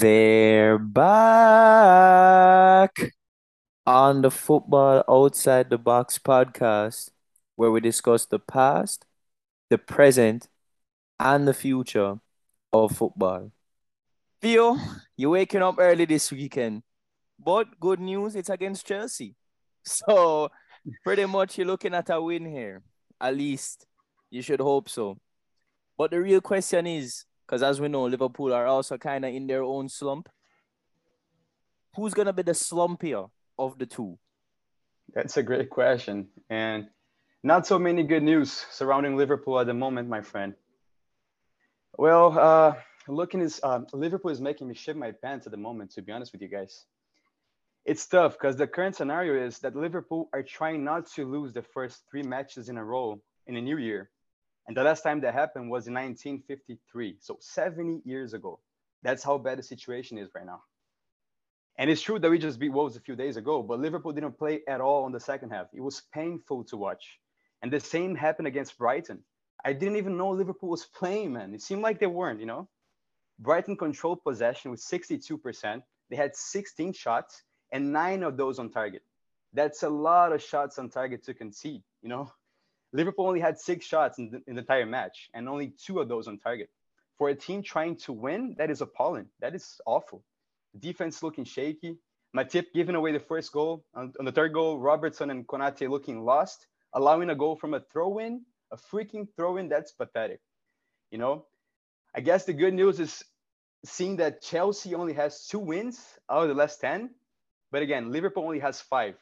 They're back on the Football Outside the Box podcast, where we discuss the past, the present, and the future of football. Theo, you're waking up early this weekend, but good news, it's against Chelsea. So, pretty much you're looking at a win here. At least you should hope so. But the real question is because as we know, Liverpool are also kind of in their own slump. Who's gonna be the slumpier of the two? That's a great question, and not so many good news surrounding Liverpool at the moment, my friend. Well, uh, looking is uh, Liverpool is making me shit my pants at the moment. To be honest with you guys, it's tough because the current scenario is that Liverpool are trying not to lose the first three matches in a row in a new year and the last time that happened was in 1953. So 70 years ago. That's how bad the situation is right now. And it's true that we just beat Wolves a few days ago, but Liverpool didn't play at all in the second half. It was painful to watch. And the same happened against Brighton. I didn't even know Liverpool was playing, man. It seemed like they weren't, you know? Brighton controlled possession with 62%. They had 16 shots and nine of those on target. That's a lot of shots on target to concede, you know? Liverpool only had six shots in the, in the entire match and only two of those on target. For a team trying to win, that is appalling. That is awful. Defense looking shaky. Matip giving away the first goal. On, on the third goal, Robertson and Konate looking lost, allowing a goal from a throw in, a freaking throw in. That's pathetic. You know, I guess the good news is seeing that Chelsea only has two wins out of the last 10. But again, Liverpool only has five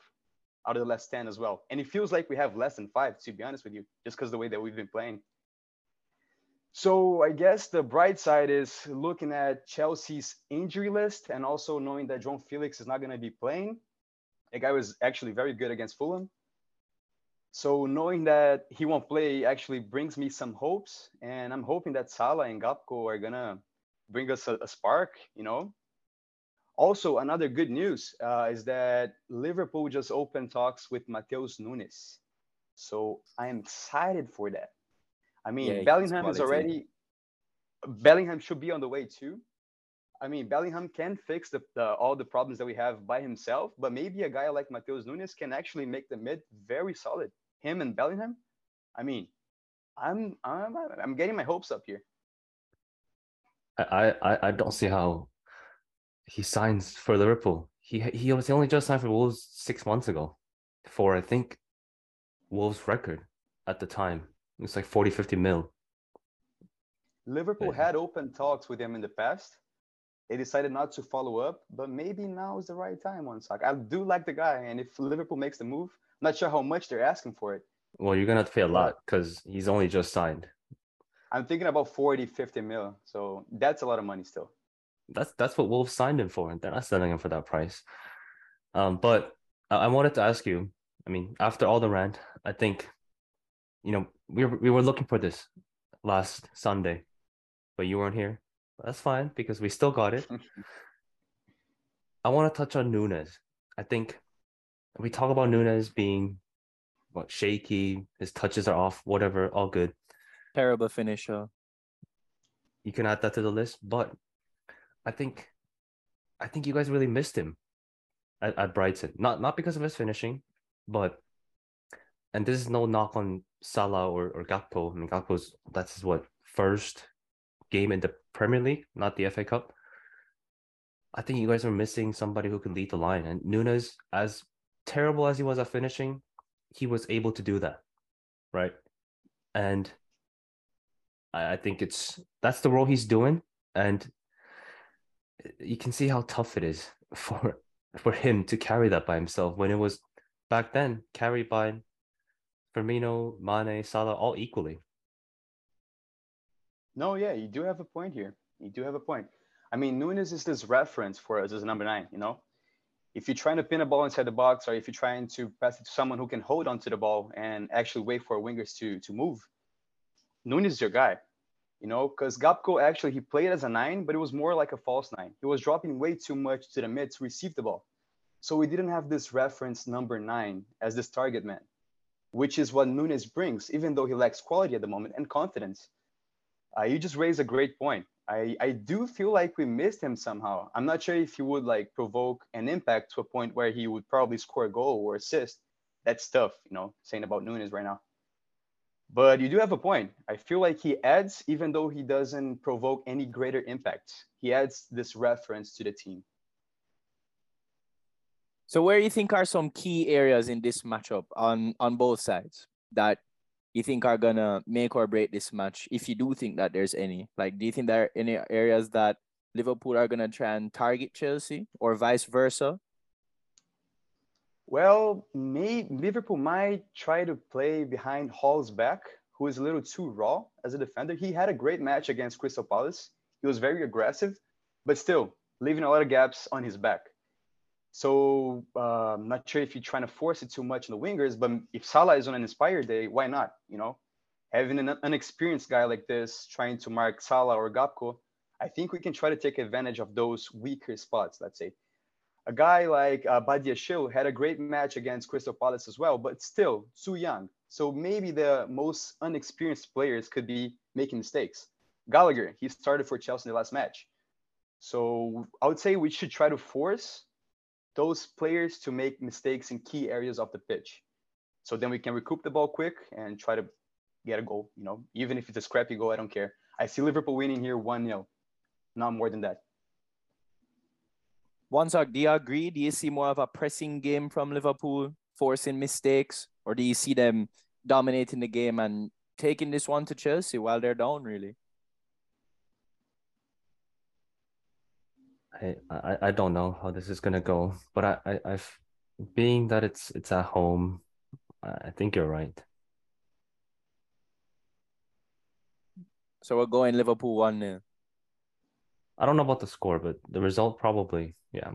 out of the last 10 as well. And it feels like we have less than five, to be honest with you, just because the way that we've been playing. So I guess the bright side is looking at Chelsea's injury list and also knowing that João Félix is not going to be playing. The guy was actually very good against Fulham. So knowing that he won't play actually brings me some hopes. And I'm hoping that Salah and Gakpo are to bring us a, a spark, you know, also, another good news uh, is that Liverpool just opened talks with Matheus Nunes. So I am excited for that. I mean, yeah, Bellingham is already, Bellingham should be on the way too. I mean, Bellingham can fix the, the, all the problems that we have by himself, but maybe a guy like Matheus Nunes can actually make the mid very solid. Him and Bellingham. I mean, I'm I'm I'm getting my hopes up here. I I, I don't see how he signs for Liverpool. He he was only just signed for Wolves six months ago for I think Wolves record at the time. It was like 40, 50 mil. Liverpool had open talks with him in the past. They decided not to follow up, but maybe now is the right time on Sock. I do like the guy, and if Liverpool makes the move, I'm not sure how much they're asking for it. Well, you're gonna have to pay a lot because he's only just signed. I'm thinking about 40, 50 mil. So that's a lot of money still that's that's what Wolves signed him for. And they're not selling him for that price. Um, but I, I wanted to ask you. I mean, after all the rant, I think, you know, we were, we were looking for this last Sunday, but you weren't here. That's fine because we still got it. I want to touch on Nunez. I think we talk about Nunez being what shaky, his touches are off, whatever, all good. Terrible finisher. You can add that to the list, but I think I think you guys really missed him at, at Brighton. Not not because of his finishing, but and this is no knock on Salah or, or Gakpo. I mean Gakpo's that's his what first game in the Premier League, not the FA Cup. I think you guys are missing somebody who can lead the line. And Nunez, as terrible as he was at finishing, he was able to do that. Right. And I, I think it's that's the role he's doing. And you can see how tough it is for for him to carry that by himself when it was back then carried by Firmino, Mane, Salah all equally. No, yeah, you do have a point here. You do have a point. I mean, Nunez is this reference for us as a number nine, you know? If you're trying to pin a ball inside the box or if you're trying to pass it to someone who can hold onto the ball and actually wait for wingers to to move, Nunez is your guy you know, because Gakpo actually he played as a nine, but it was more like a false nine. He was dropping way too much to the mid to receive the ball. So we didn't have this reference number nine as this target man, which is what Nunez brings, even though he lacks quality at the moment and confidence. Uh, you just raised a great point. I, I do feel like we missed him somehow. I'm not sure if he would like provoke an impact to a point where he would probably score a goal or assist. That's tough, you know, saying about Nunez right now. But you do have a point. I feel like he adds, even though he doesn't provoke any greater impact, he adds this reference to the team. So where do you think are some key areas in this matchup on on both sides that you think are gonna make or break this match? If you do think that there's any, like, do you think there are any areas that Liverpool are gonna try and target Chelsea or vice versa? Well, may, Liverpool might try to play behind Hall's back, who is a little too raw as a defender. He had a great match against Crystal Palace. He was very aggressive, but still leaving a lot of gaps on his back. So uh, I'm not sure if you're trying to force it too much in the wingers, but if Salah is on an inspired day, why not? You know, having an unexperienced guy like this trying to mark Salah or Gakpo, I think we can try to take advantage of those weaker spots. Let's say a guy like uh, Badiashile had a great match against Crystal Palace as well, but still too young. So maybe the most unexperienced players could be making mistakes. Gallagher, he started for Chelsea in the last match. So I would say we should try to force those players to make mistakes in key areas of the pitch. So then we can recoup the ball quick and try to get a goal, you know, even if it's a scrappy goal, I don't care. I see Liverpool winning here 1 0, not more than that. Do you agree? Do you see more of a pressing game from Liverpool, forcing mistakes, or do you see them dominating the game and taking this one to Chelsea while they're down, really? I, I, I don't know how this is gonna go, but I, I I've being that it's it's at home, I think you're right. So we're going Liverpool one 0 I don't know about the score, but the result probably, yeah.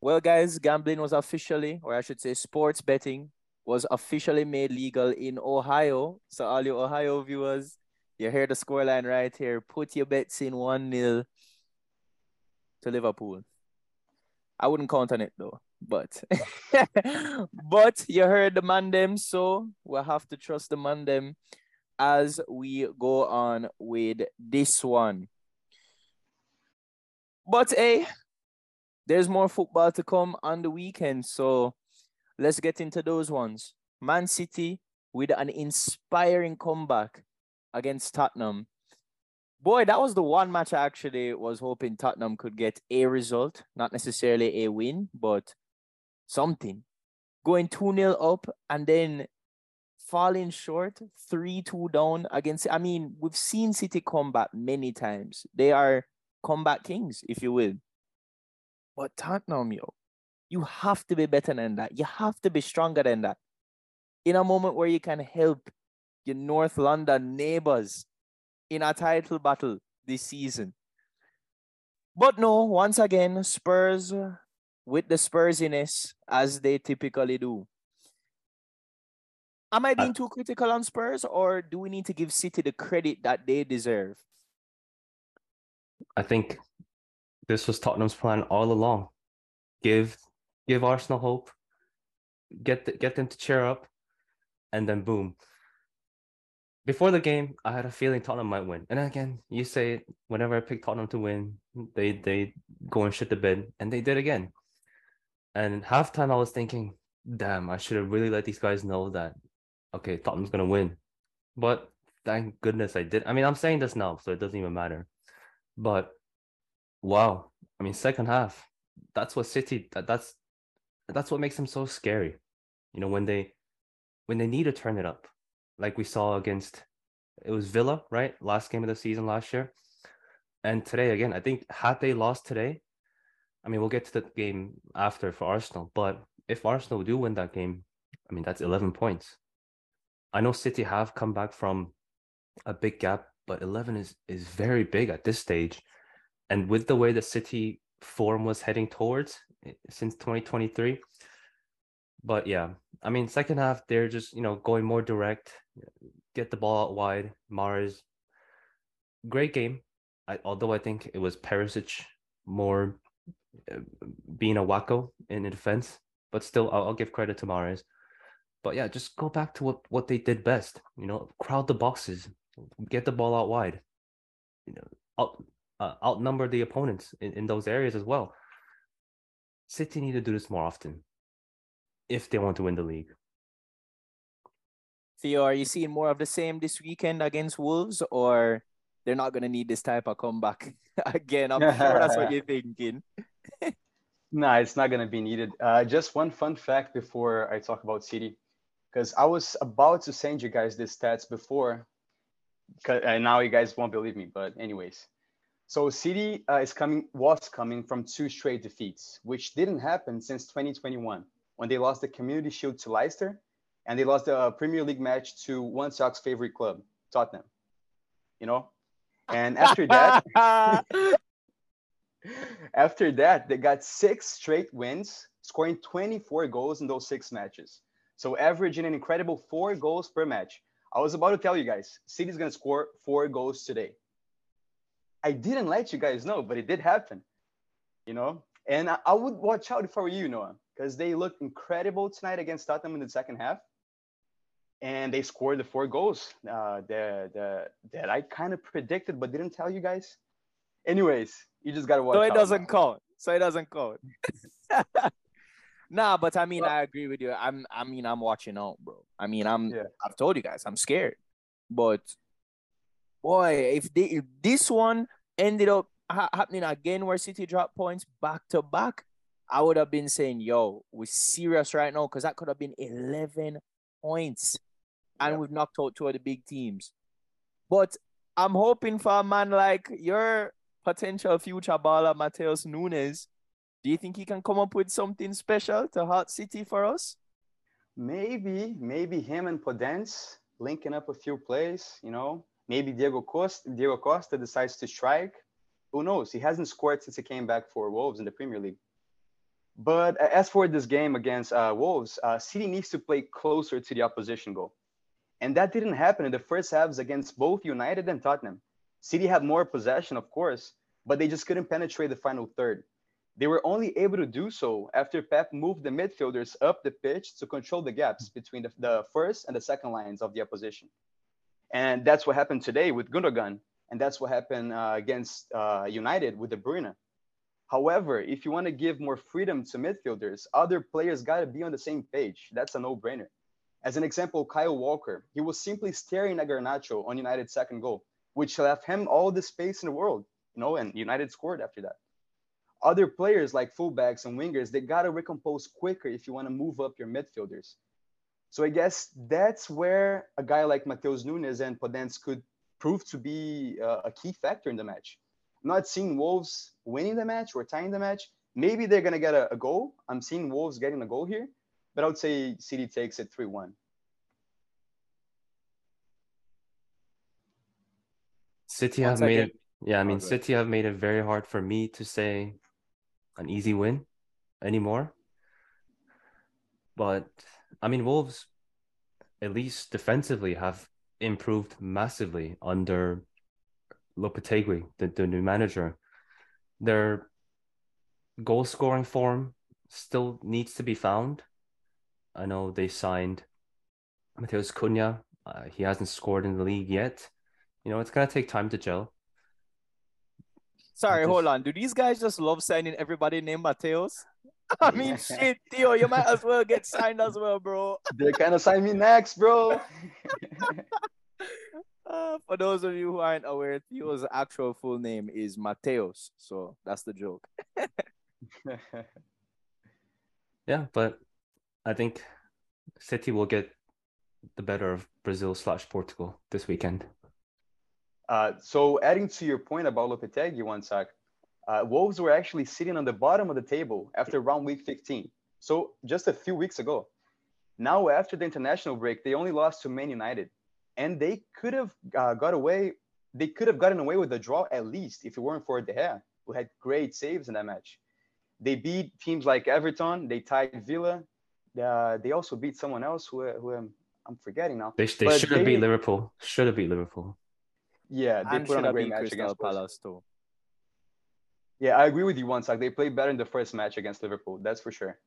Well, guys, gambling was officially, or I should say, sports betting was officially made legal in Ohio. So, all you Ohio viewers, you hear the scoreline right here. Put your bets in 1 0 to Liverpool. I wouldn't count on it though, but but you heard the man them, so we'll have to trust the man them as we go on with this one. But hey, there's more football to come on the weekend. So let's get into those ones. Man City with an inspiring comeback against Tottenham. Boy, that was the one match I actually was hoping Tottenham could get a result, not necessarily a win, but something. Going 2 0 up and then falling short, 3 2 down against. I mean, we've seen City combat many times. They are combat kings, if you will. But Tottenham, yo, you have to be better than that. You have to be stronger than that. In a moment where you can help your North London neighbors in a title battle this season. But no, once again, Spurs with the Spursiness as they typically do. Am I uh, being too critical on Spurs, or do we need to give City the credit that they deserve? I think this was Tottenham's plan all along. Give give Arsenal hope, get the, get them to cheer up, and then boom. Before the game, I had a feeling Tottenham might win. And again, you say whenever I pick Tottenham to win, they they go and shit the bed, and they did again. And halftime, I was thinking, damn, I should have really let these guys know that, okay, Tottenham's gonna win. But thank goodness I did. I mean, I'm saying this now, so it doesn't even matter. But wow, I mean, second half, that's what City. That, that's that's what makes them so scary. You know, when they when they need to turn it up, like we saw against it was Villa, right? Last game of the season last year. And today again, I think had they lost today, I mean, we'll get to the game after for Arsenal, but if Arsenal do win that game, I mean, that's 11 points. I know City have come back from a big gap but 11 is is very big at this stage. And with the way the city form was heading towards eh, since 2023 but yeah i mean second half they're just you know going more direct get the ball out wide. Mahrez great game. I, although i think it was Perisic more uh, being a wacko in the defense but still I'll, I'll give credit to Mahrez. but yeah just go back to what what they did best you know crowd the boxes get the ball out wide. you know, out, uh, outnumber the opponents in, in those areas as well. City need to do this more often if they want to win the league. Theo, are you seeing more of the same this weekend against Wolves, or they're not going to need this type of comeback again? I'm sure that's what you're thinking. no, it's not going to be needed. Uh, just one fun fact before I talk about City, because I was about to send you guys these stats before, and now you guys won't believe me. But anyways, so City uh, is coming was coming from two straight defeats, which didn't happen since 2021 when they lost the Community Shield to Leicester and they lost the Premier League match to one Sock's favorite club, Tottenham. You know, and after that, after that, they got six straight wins, scoring 24 goals in those six matches. So averaging an incredible four goals per match. I was about to tell you guys, City's gonna score four goals today. I didn't let you guys know, but it did happen. You know, and I, I would watch out for you, Noah, because they looked incredible tonight against Tottenham in the second half and they scored the four goals uh, that, that, that I kind of predicted but didn't tell you guys. Anyways, you just gotta watch. So it doesn't count. So it doesn't count. nah, but I mean, well, I agree with you. I'm, I mean, I'm watching out, bro. I mean, I'm. Yeah. I've told you guys, I'm scared. But boy, if they, if this one ended up ha- happening again, where City dropped points back to back, I would have been saying, "Yo, we're serious right now," because that could have been 11 points and we've knocked out two of the big teams. But I'm hoping for a man like your potential future baller, Matheus Nunes. Do you think he can come up with something special to Hot City for us? Maybe, maybe him and Podence linking up a few plays, you know. Maybe Diego Costa, Diego Costa decides to strike. Who knows? He hasn't scored since he came back for Wolves in the Premier League. But as for this game against uh, Wolves, uh, City needs to play closer to the opposition goal. And that didn't happen in the first halves against both United and Tottenham. City had more possession, of course, but they just couldn't penetrate the final third. They were only able to do so after Pep moved the midfielders up the pitch to control the gaps between the, the first and the second lines of the opposition. And that's what happened today with Gundogan. And that's what happened uh, against uh, United with De Bruyne. However, if you want to give more freedom to midfielders, other players got to be on the same page. That's a no brainer. As an example, Kyle Walker, he was simply staring at Garnacho on United's second goal, which left him all the space in the world, you know, and United scored after that. Other players like fullbacks and wingers, they got to recompose quicker if you want to move up your midfielders. So I guess that's where a guy like Matheus Nunes and Podence could prove to be uh, a key factor in the match. I'm not seeing Wolves winning the match or tying the match. Maybe they're going to get a, a goal. I'm seeing Wolves getting a goal here, but I would say City takes it 3 1. City have made it. Yeah, I mean, City have made it very hard for me to say an easy win anymore. But I mean, Wolves, at least defensively, have improved massively under Lopetegui, the, the new manager. Their goal scoring form still needs to be found. I know they signed Matheus Cunha. Uh, he hasn't scored in the league yet. You know, it's gonna take time to gel. Sorry, just... hold on. Do these guys just love signing everybody named Mateos? I mean, shit, Theo, you might as well get signed as well, bro. They're kind of sign me next, bro. uh, for those of you who aren't aware, Theo's actual full name is Mateos, so that's the joke. yeah, but I think City will get the better of Brazil slash Portugal this weekend. Uh, so adding to your point about Lopetegui, one sec, uh, Wolves were actually sitting on the bottom of the table after round week 15. So just a few weeks ago. Now after the international break, they only lost to Man United, and they could have uh, got away. They could have gotten away with a draw at least if it weren't for De Gea, who had great saves in that match. They beat teams like Everton. They tied Villa. Uh, they also beat someone else who, who I'm, I'm forgetting now. They, they should have beat Liverpool. Should have beat Liverpool. Yeah, they and put on a great match Crystal against Palace too. Yeah, I agree with you once. Like they played better in the first match against Liverpool. That's for sure.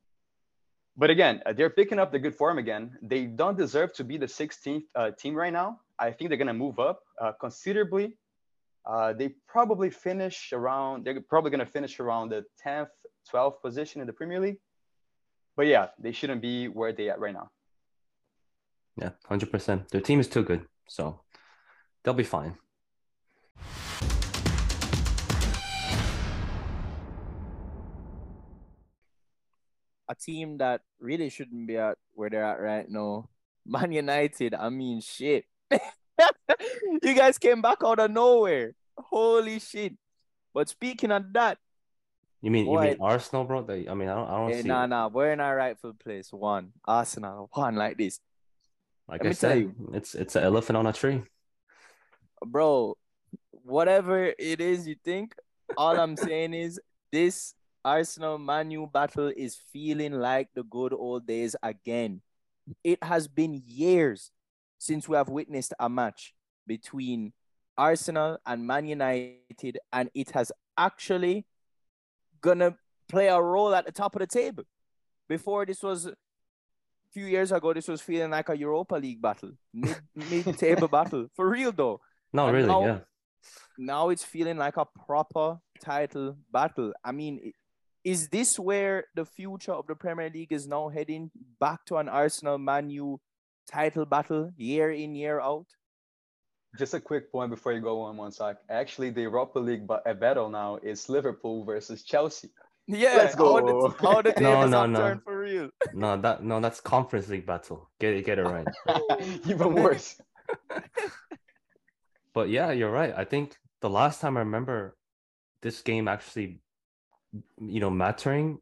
But again, uh, they're picking up the good form again. They don't deserve to be the 16th uh, team right now. I think they're gonna move up uh, considerably Uh, they probably finish around. They're probably going to finish around the 10th, 12th position in the Premier League. But yeah, they shouldn't be where they at right now. Yeah, hundred percent. Their team is too good, so they'll be fine. A team that really shouldn't be at where they're at right now. Man United, I mean shit. you guys came back out of nowhere. Holy shit. But speaking of that, You mean you mean Arsenal, bro? They, I mean, I don't, I don't eh, see. nah, it. nah, we're in our rightful place. One, Arsenal, one like this. Like let I said, you. it's it's an elephant on a tree. Bro, whatever it is you think, all I'm saying is this Arsenal Manu battle is feeling like the good old days again. It has been years since we have witnessed a match between Arsenal and Man United, and it has actually gonna play a role at the top of the table. Before this was a few years ago, this was feeling like a Europa League battle, mid mid table battle. For real though No, And really, now- yeah. now it's feeling like a proper title battle. I mean, i- is this where the future of the Premier League is now heading back to an Arsenal Man U title battle year in, year out? Just a quick point before you go on one sec. Actually, the Europa League ba- battle now is Liverpool versus Chelsea. Yeah, Let's How go. the, how the No, no, no. turned for real. No, that no, that's Conference League battle. Get it, get it right. Even worse. But yeah, you're right. I think the last time I remember this game actually, you know, mattering,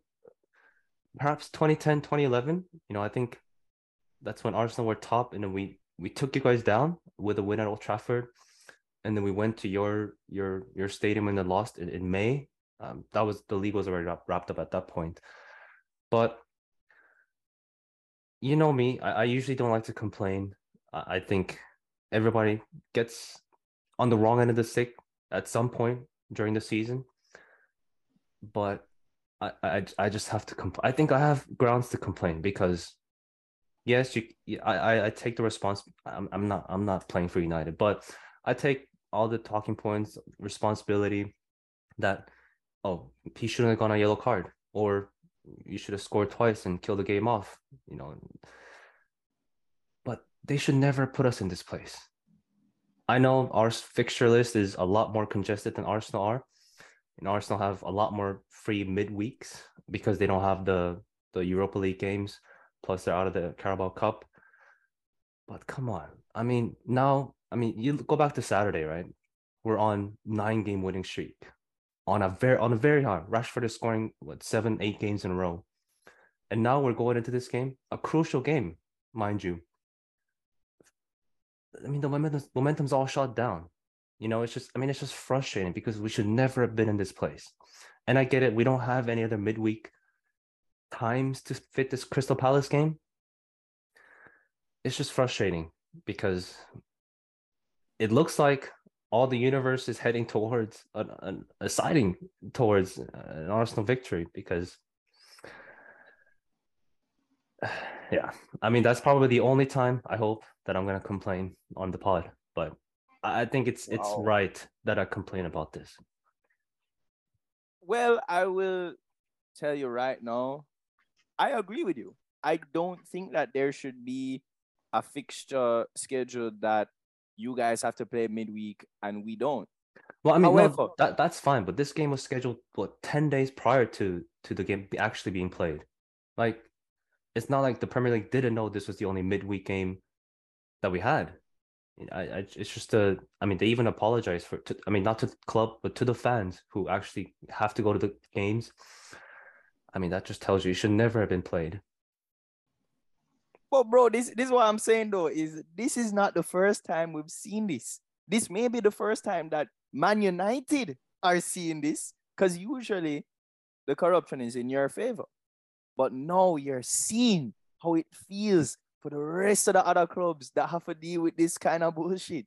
perhaps 2010, 2011. You know, I think that's when Arsenal were top, and then we we took you guys down with a win at Old Trafford, and then we went to your your your stadium and then lost in, in May. Um, that was the league was already wrapped up at that point, but you know me, I, I usually don't like to complain. I, I think everybody gets on the wrong end of the stick at some point during the season. But I I, I just have to complain. I think I have grounds to complain because yes, you I, I take the response. I'm I'm not I'm not playing for United, but I take all the talking points, responsibility that oh he shouldn't have gone a yellow card or you should have scored twice and killed the game off, you know. But they should never put us in this place. I know our fixture list is a lot more congested than Arsenal are. And Arsenal have a lot more free midweeks because they don't have the the Europa League games. Plus, they're out of the Carabao Cup. But come on, I mean, now, I mean, you go back to Saturday, right? We're on nine game winning streak, on a very on a very hard. Rashford is scoring what seven, eight games in a row, and now we're going into this game, a crucial game, mind you. I mean, the momentum's, momentum's all shot down. You know, it's just, I mean, it's just frustrating because we should never have been in this place. And I get it. We don't have any other midweek times to fit this Crystal Palace game. It's just frustrating because it looks like all the universe is heading towards an, an, a siding towards uh, an Arsenal victory because yeah, I mean that's probably the only time I hope that I'm gonna complain on the pod, but I think it's it's Wow. right that I complain about this. Well, I will tell you right now, I agree with you. I don't think that there should be a fixture uh, schedule that you guys have to play midweek and we don't. Well, I mean, no, However- that that's fine, but this game was scheduled what ten days prior to to the game actually being played. Like, it's not like the Premier League didn't know this was the only midweek game that we had. I, I it's just a. I mean, they even apologize for. To, I mean, not to the club, but to the fans who actually have to go to the games. I mean, that just tells you it should never have been played. Well, bro, this this is what I'm saying though, is this is not the first time we've seen this. This may be the first time that Man United are seeing this, because usually the corruption is in your favor. But now you're seeing how it feels for the rest of the other clubs that have to deal with this kind of bullshit.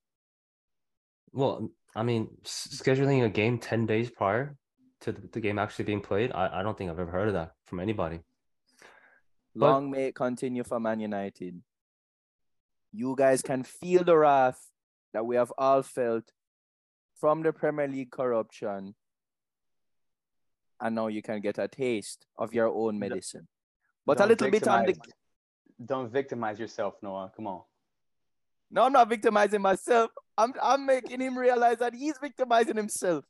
Well, I mean, scheduling a game 10 days prior to the, the game actually being played, I, I don't think I've ever heard of that from anybody. But- Long may it continue for Man United. You guys can feel the wrath that we have all felt from the Premier League corruption, and now you can get a taste of your own medicine. But a little bit on the. Don't victimize yourself, Noah. Come on. No, I'm not victimizing myself. I'm I'm making him realize that he's victimizing himself.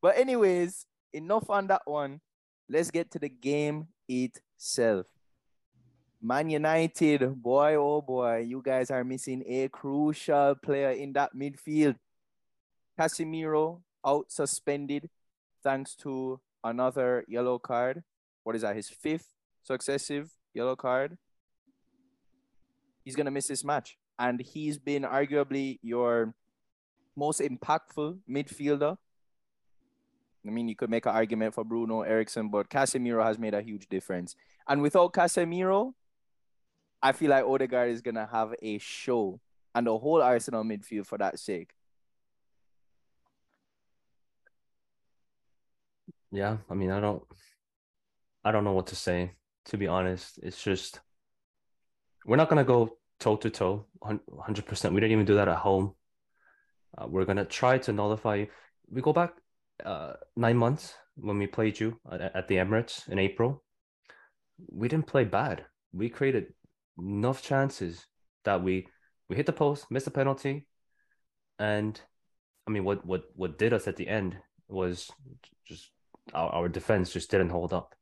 But anyways, enough on that one. Let's get to the game itself. Man United, boy, oh boy, you guys are missing a crucial player in that midfield. Casemiro out suspended thanks to another yellow card. What is that? His fifth successive yellow card. He's gonna miss this match, and he's been arguably your most impactful midfielder. I mean, you could make an argument for Bruno Eriksen, but Casemiro has made a huge difference. And without Casemiro, I feel like Odegaard is gonna have a show, and the whole Arsenal midfield for that sake. Yeah, I mean, I don't, I don't know what to say. To be honest, it's just we're not gonna go toe to toe, hundred percent. We didn't even do that at home. Uh, we're gonna try to nullify you. We go back uh, nine months when we played you at, at the Emirates in April. We didn't play bad. We created enough chances that we we hit the post, missed a penalty, and I mean, what what what did us at the end was just our, our defense just didn't hold up.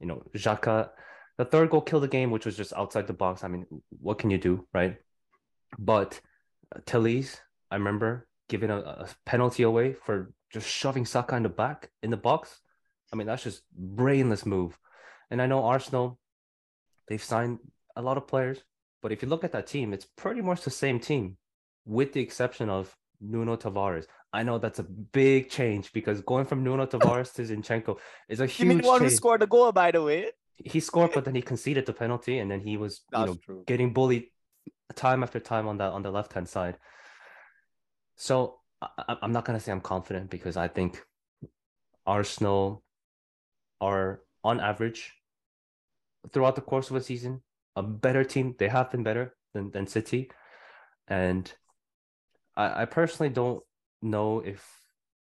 You know, Xhaka, the third goal killed the game, which was just outside the box. I mean, what can you do, right? But uh, I remember giving a, a penalty away for just shoving Saka in the back in the box. I mean, that's just brainless move. And I know Arsenal, they've signed a lot of players, but if you look at that team, it's pretty much the same team, with the exception of Nuno Tavares. I know that's a big change because going from Nuno Tavares to Zinchenko is a huge. You mean the one who scored the goal, by the way? He scored, but then he conceded the penalty, and then he was you know true. getting bullied time after time on that on the left hand side. So I- I'm not gonna say I'm confident because I think Arsenal are on average throughout the course of a season a better team. They have been better than than City, and I, I personally don't know if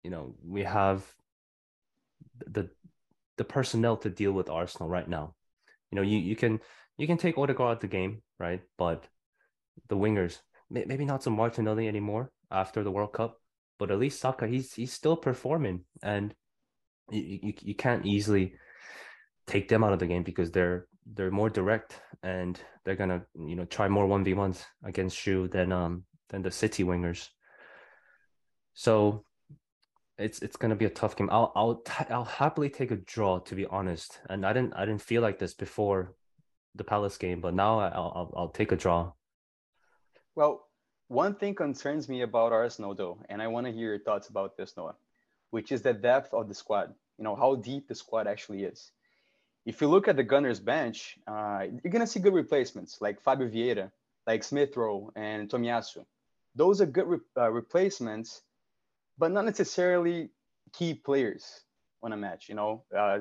you know we have the the personnel to deal with Arsenal right now. You know, you you can you can take Odegaard out of the game, right? But the wingers, may- maybe not so Martinelli anymore after the World Cup, but at least Saka, he's he's still performing, and you you, you can't easily take them out of the game because they're they're more direct and they're gonna you know try more one v ones against you than um than the City wingers. So it's it's gonna be a tough game. I'll I'll I'll happily take a draw to be honest. And I didn't I didn't feel like this before the Palace game, but now I'll I'll, I'll take a draw. Well, one thing concerns me about Arsenal, though, and I want to hear your thoughts about this, Noah, which is the depth of the squad. You know, how deep the squad actually is. If you look at the Gunners bench, uh, you're going to see good replacements like Fabio Vieira, like Smith Rowe, and Tomiyasu. Those are good re- uh, replacements, but not necessarily key players on a match. You know, uh,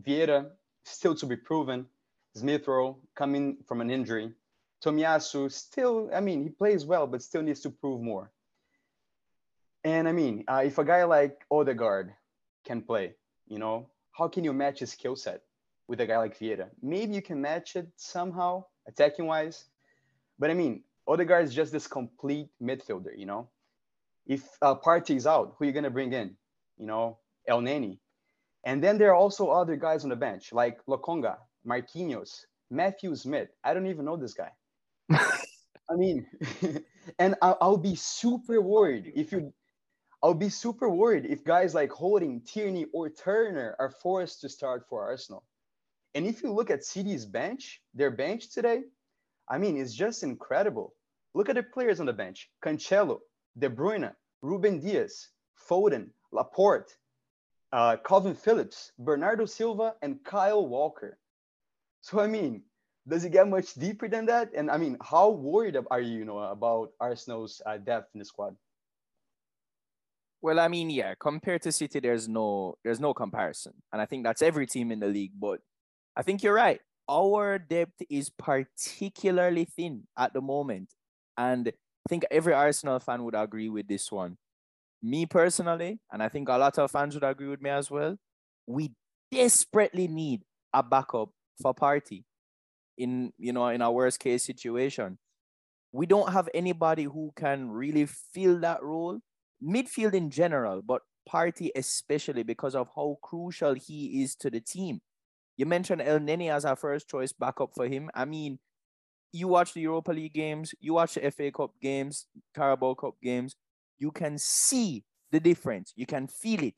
Vieira still to be proven. Smith Rowe coming from an injury. Tomiyasu still, I mean, he plays well, but still needs to prove more. And I mean, uh, if a guy like Odegaard can play, you know, how can you match his skill set with a guy like Vieira? Maybe you can match it somehow, attacking wise. But I mean, Odegaard is just this complete midfielder, you know. If uh, Partey's out, who are you going to bring in? You know, Elneny. And then there are also other guys on the bench, like Lokonga, Marquinhos, Matthew Smith. I don't even know this guy. I mean, and I'll, I'll be super worried if you. I'll be super worried if guys like Holding, Tierney, or Turner are forced to start for Arsenal. And if you look at City's bench, their bench today, I mean, it's just incredible. Look at the players on the bench: Cancelo, De Bruyne, Rúben Dias, Foden, Laporte, uh, Kalvin Phillips, Bernardo Silva, and Kyle Walker. So I mean, does it get much deeper than that? And I mean, how worried are you, you know, about Arsenal's uh, depth in the squad? Well, I mean, yeah, compared to City, there's no there's no comparison. And I think that's every team in the league. But I think you're right. Our depth is particularly thin at the moment. And I think every Arsenal fan would agree with this one. me personally, and I think a lot of fans would agree with me as well, we desperately need a backup for Partey in you know in our worst case situation. We don't have anybody who can really fill that role, midfield in general, but Partey especially because of how crucial he is to the team. You mentioned Elneny as our first choice backup for him. I mean, you watch the Europa League games, you watch the FA Cup games, Carabao Cup games, you can see the difference. You can feel it.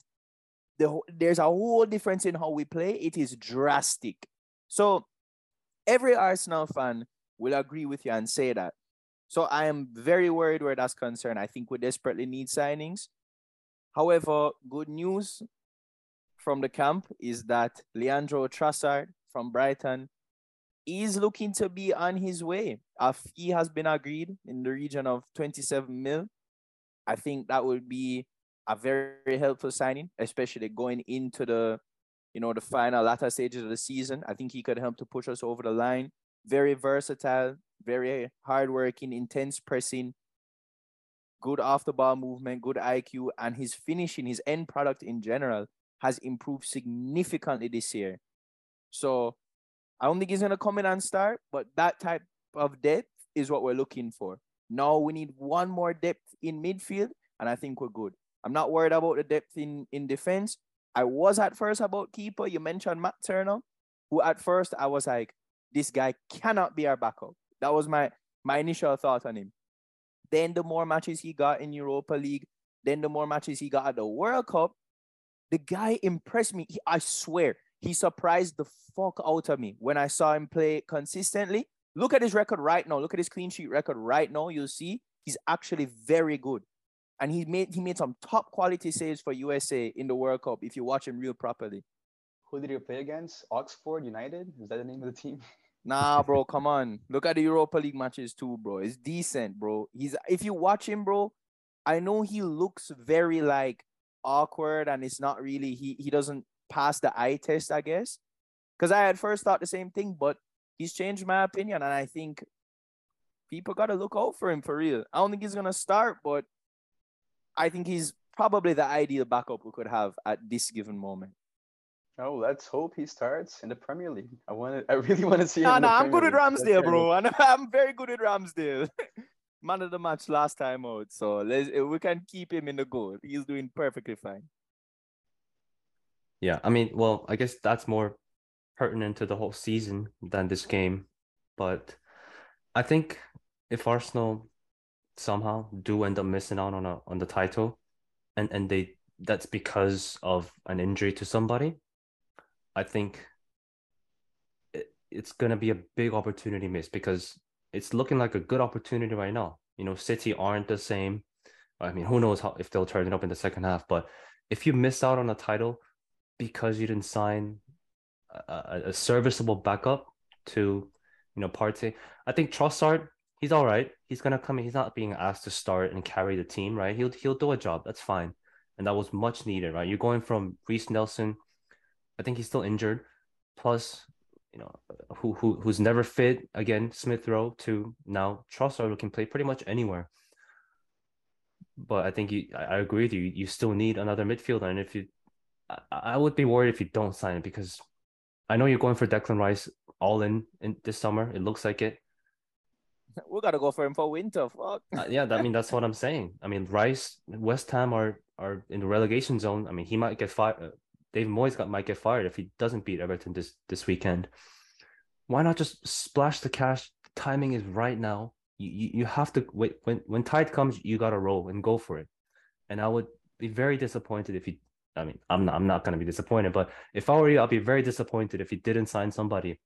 The, there's a whole difference in how we play. It is drastic. So every Arsenal fan will agree with you and say that. So I am very worried where that's concerned. I think we desperately need signings. However, good news from the camp is that Leandro Trossard from Brighton is looking to be on his way. A fee has been agreed in the region of 27 mil. I think that would be a very helpful signing, especially going into the, you know, the final latter stages of the season. I think he could help to push us over the line. Very versatile, very hardworking, intense pressing, good off the ball movement, good IQ, and his finishing, his end product in general has improved significantly this year. So I don't think he's gonna come in and start, but that type of depth is what we're looking for. Now we need one more depth in midfield, and I think we're good. I'm not worried about the depth in, in defense. I was at first about keeper. You mentioned Matt Turner, who at first I was like, this guy cannot be our backup. That was my my initial thought on him. Then the more matches he got in Europa League, then the more matches he got at the World Cup, the guy impressed me. He, I swear, he surprised the fuck out of me when I saw him play consistently. Look at his record right now. Look at his clean sheet record right now. You'll see he's actually very good. And he made he made some top quality saves for USA in the World Cup if you watch him real properly. Who did he play against? Oxford United? Is that the name of the team? Nah, bro, come on. Look at the Europa League matches too, bro. It's decent, bro. He's if you watch him, bro, I know he looks very like awkward and it's not really he he doesn't pass the eye test, I guess. Because I had first thought the same thing, but he's changed my opinion, and I think people gotta look out for him for real. I don't think he's gonna start, but I think he's probably the ideal backup we could have at this given moment. Oh, let's hope he starts in the Premier League. I want to. I really want to see. Nah, him in I'm good Premier with League. Ramsdale, bro. And I'm very good with Ramsdale. Man of the match last time out, so let's we can keep him in the goal. He's doing perfectly fine. Yeah, I mean, well, I guess that's more pertinent to the whole season than this game. But I think if Arsenal somehow do end up missing out on a on the title, and and they that's because of an injury to somebody, I think it, it's gonna be a big opportunity miss because it's looking like a good opportunity right now. You know, City aren't the same. I mean, who knows how if they'll turn it up in the second half, but if you miss out on a title because you didn't sign a, a, serviceable backup to, you know, Partey, I think Trossard, he's all right. He's gonna come in. He's not being asked to start and carry the team, right? He'll he'll do a job. That's fine, and that was much needed, right? You're going from Reiss Nelson, I think he's still injured, plus you know who who who's never fit again, Smith Rowe to now Trossard who can play pretty much anywhere. But I think you, I agree with you. You still need another midfielder, and if you, I, I would be worried if you don't sign it because I know you're going for Declan Rice all in in this summer. It looks like it. We gotta go for him for winter. Fuck. Uh, yeah, I mean that's what I'm saying. I mean Rice, West Ham are are in the relegation zone. I mean he might get fired. Dave Moyes got might get fired if he doesn't beat Everton this this weekend. Why not just splash the cash? The timing is right now. You you, you have to wait when when tide comes. You gotta roll and go for it. And I would be very disappointed if he. I mean, I'm not I'm not gonna be disappointed, but if I were you, I'd be very disappointed if he didn't sign somebody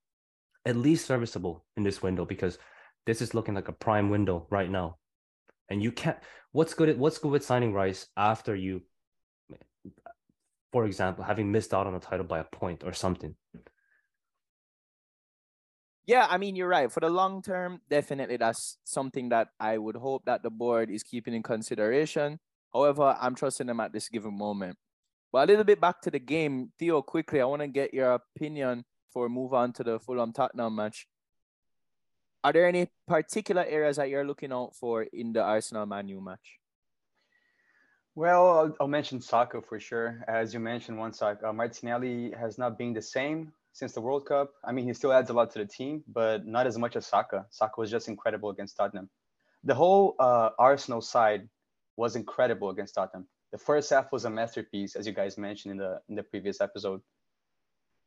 at least serviceable in this window because this is looking like a prime window right now. And you can't what's good at what's good with signing Rice after you for example, having missed out on a title by a point or something. Yeah, I mean you're right. For the long term, definitely that's something that I would hope that the board is keeping in consideration. However, I'm trusting them at this given moment. But a little bit back to the game, Theo, quickly, I want to get your opinion before move on to the Fulham Tottenham match. Are there any particular areas that you're looking out for in the Arsenal Man U match? Well, I'll, I'll mention Saka for sure. As you mentioned, one sec, uh, Martinelli has not been the same since the World Cup. I mean, he still adds a lot to the team, but not as much as Saka. Saka was just incredible against Tottenham. The whole uh, Arsenal side was incredible against Tottenham. The first half was a masterpiece, as you guys mentioned in the in the previous episode.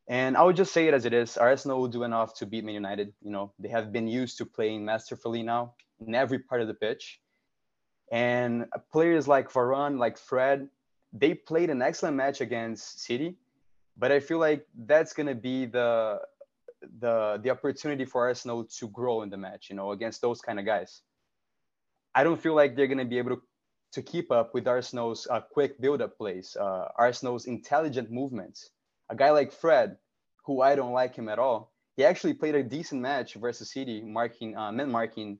And I would just say it as it is. Arsenal will do enough to beat Man United. You know, they have been used to playing masterfully now in every part of the pitch. And players like Varane, like Fred, they played an excellent match against City, but I feel like that's gonna be the the the opportunity for Arsenal to grow in the match, you know, against those kind of guys. I don't feel like they're gonna be able to to keep up with Arsenal's uh, quick build-up plays, uh, Arsenal's intelligent movements. A guy like Fred, who I don't like him at all, he actually played a decent match versus City, marking uh, men marking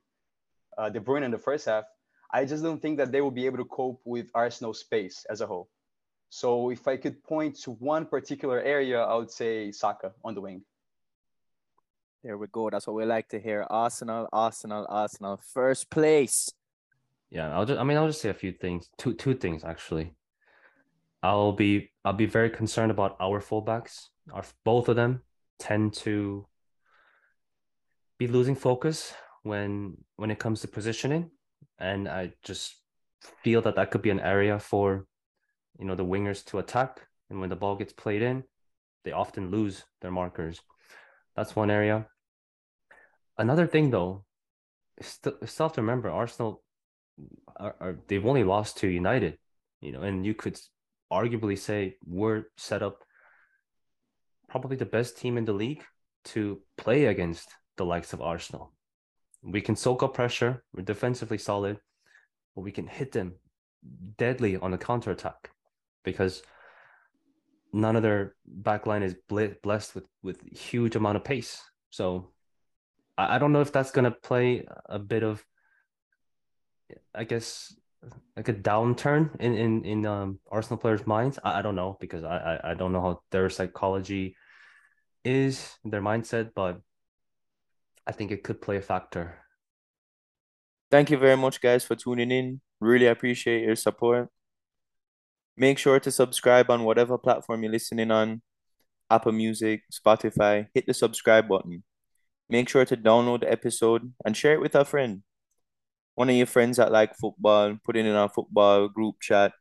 uh, De Bruyne in the first half. I just don't think that they will be able to cope with Arsenal's space as a whole. So if I could point to one particular area, I would say Saka on the wing. There we go. That's what we like to hear. Arsenal, Arsenal, Arsenal. First place. Yeah, I'll just I mean I'll just say a few things. Two two things actually. I'll be I'll be very concerned about our fullbacks. Our both of them tend to be losing focus when when it comes to positioning, and I just feel that that could be an area for you know the wingers to attack. And when the ball gets played in, they often lose their markers. That's one area. Another thing though, still, still have to remember Arsenal are, are they've only lost to United, you know, and you could arguably say we're set up probably the best team in the league to play against the likes of Arsenal. We can soak up pressure, we're defensively solid, but we can hit them deadly on a counter attack because none of their backline is blessed with with huge amount of pace. So I, I don't know if that's going to play a bit of I guess like a downturn in in in um, Arsenal players' minds. I, I don't know because I, I I don't know how their psychology is, their mindset, but I think it could play a factor. Thank you very much, guys, for tuning in. Really appreciate your support. Make sure to subscribe on whatever platform you're listening on Apple Music, Spotify. Hit the subscribe button. Make sure to download the episode and share it with a friend one of your friends that like football, put it in our football group chat.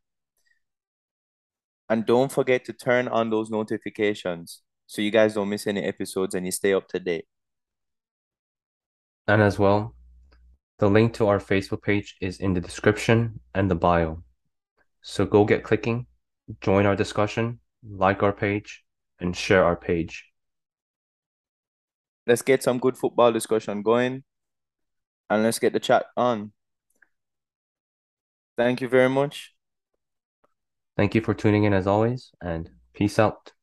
And don't forget to turn on those notifications so you guys don't miss any episodes and you stay up to date. And as well, the link to our Facebook page is in the description and the bio. So go get clicking, join our discussion, like our page, and share our page. Let's get some good football discussion going and let's get the chat on. Thank you very much. Thank you for tuning in as always, and peace out.